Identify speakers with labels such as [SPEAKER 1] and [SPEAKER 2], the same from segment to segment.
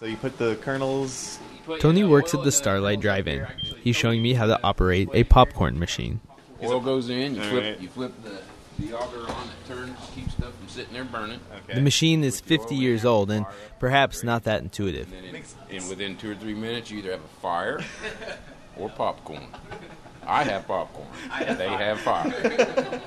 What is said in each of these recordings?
[SPEAKER 1] So you put the kernels.
[SPEAKER 2] Tony works at the Starlight Drive-In. He's showing me how to operate a popcorn machine.
[SPEAKER 3] Oil goes in, you flip,
[SPEAKER 1] Alright.
[SPEAKER 3] you flip the, the auger on, it turns, keeps stuff from sitting there burning.
[SPEAKER 2] The machine is 50 years old and perhaps not that intuitive.
[SPEAKER 3] And, in, and within two or three minutes, you either have a fire or popcorn. I have popcorn. they have fire.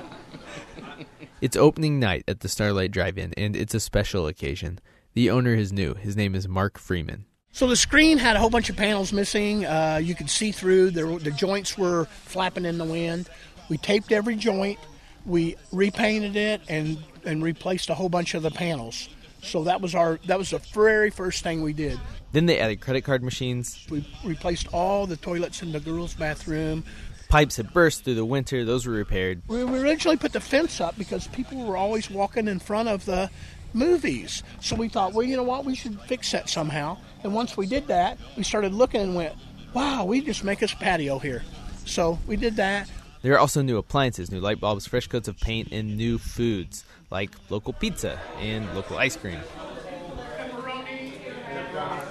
[SPEAKER 2] It's opening night at the Starlight Drive-In, and it's a special occasion. The owner is new. His name is Mark Freeman.
[SPEAKER 4] So the screen had a whole bunch of panels missing. Uh, you could see through. There, were- the joints were flapping in the wind. We taped every joint. We repainted it and and replaced a whole bunch of the panels. So that was our that was the very first thing we did.
[SPEAKER 2] Then they added credit card machines.
[SPEAKER 4] We replaced all the toilets in the girls' bathroom.
[SPEAKER 2] Pipes had burst through the winter. Those were repaired.
[SPEAKER 4] We originally put the fence up because people were always walking in front of the movies. So we thought, well, you know what, we should fix that somehow. And once we did that, we started looking and went, wow, we just make us a patio here. So we did that.
[SPEAKER 2] There are also new appliances, new light bulbs, fresh coats of paint, and new foods like local pizza and local ice cream.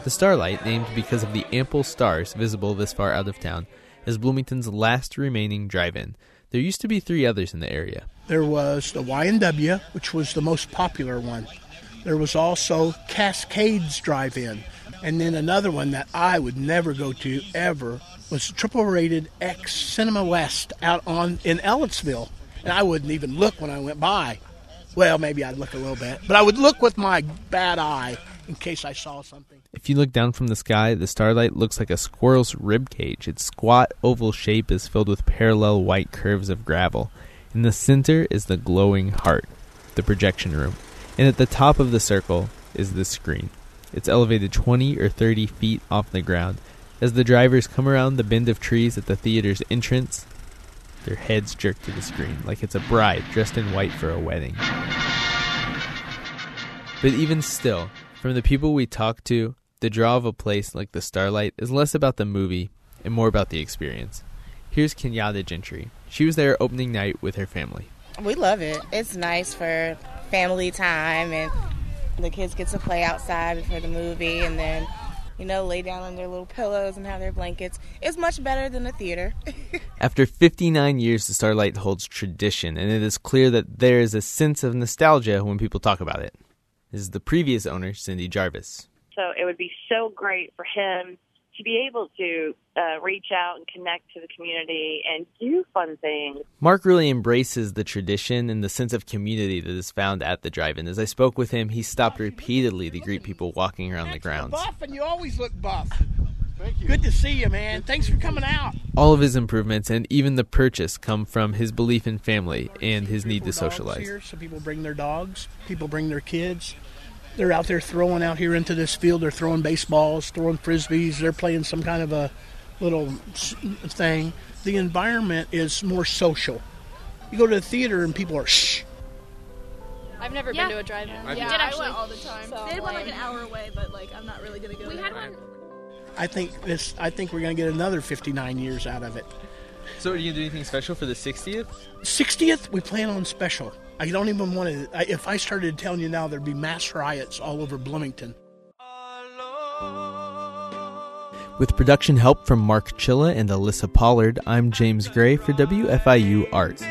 [SPEAKER 2] The Starlight, named because of the ample stars visible this far out of town, is Bloomington's last remaining drive-in. There used to be three others in the area.
[SPEAKER 4] There was the Y&W, which was the most popular one. There was also Cascades Drive-In, and then another one that I would never go to ever was triple rated X Cinema West out on in Ellettsville, and I wouldn't even look when I went by. Well, maybe I'd look a little bit, but I would look with my bad eye in case I saw something.
[SPEAKER 2] If you look down from the sky, the starlight looks like a squirrel's rib cage. Its squat oval shape is filled with parallel white curves of gravel. In the center is the glowing heart, the projection room, and at the top of the circle is the screen. It's elevated 20 or 30 feet off the ground. As the drivers come around the bend of trees at the theater's entrance, their heads jerk to the screen like it's a bride dressed in white for a wedding. But even still, from the people we talk to, the draw of a place like the Starlight is less about the movie and more about the experience. Here's Kenyatta Gentry. She was there opening night with her family.
[SPEAKER 5] We love it. It's nice for family time and the kids get to play outside before the movie and then, you know, lay down on their little pillows and have their blankets. It's much better than the theater.
[SPEAKER 2] After 59 years, the Starlight holds tradition, and it is clear that there is a sense of nostalgia when people talk about it. This is the previous owner, Cindy Jarvis.
[SPEAKER 6] So it would be so great for him to be able to uh, reach out and connect to the community and do fun things.
[SPEAKER 2] Mark really embraces the tradition and the sense of community that is found at the drive-in. As I spoke with him, he stopped repeatedly to greet people walking around the grounds.
[SPEAKER 4] Buff, and you always look buff. Thank you. Good to see you, man. Thanks for coming out.
[SPEAKER 2] All of his improvements and even the purchase come from his belief in family and his need to socialize.
[SPEAKER 4] Here, so people bring their dogs. People bring their kids. They're out there throwing out here into this field. They're throwing baseballs, throwing frisbees. They're playing some kind of a little thing. The environment is more social. You go to the theater and people are shh.
[SPEAKER 7] I've never
[SPEAKER 8] Yeah.
[SPEAKER 7] been to a drive-in.
[SPEAKER 8] I
[SPEAKER 7] yeah,
[SPEAKER 8] did
[SPEAKER 7] I
[SPEAKER 8] actually.
[SPEAKER 7] went all the time.
[SPEAKER 8] So,
[SPEAKER 7] they went like
[SPEAKER 8] like-
[SPEAKER 7] an hour away, but like I'm not really gonna go.
[SPEAKER 8] We
[SPEAKER 7] there.
[SPEAKER 8] had one.
[SPEAKER 4] I think this. I think we're going to get another 59 years out of it.
[SPEAKER 2] So, are you gonna do anything special for the 60th?
[SPEAKER 4] 60th, we plan on special. I don't even want to. I, if I started telling you now, there'd be mass riots all over Bloomington.
[SPEAKER 2] With production help from Mark Chilla and Alyssa Pollard, I'm James Gray for WFIU Art.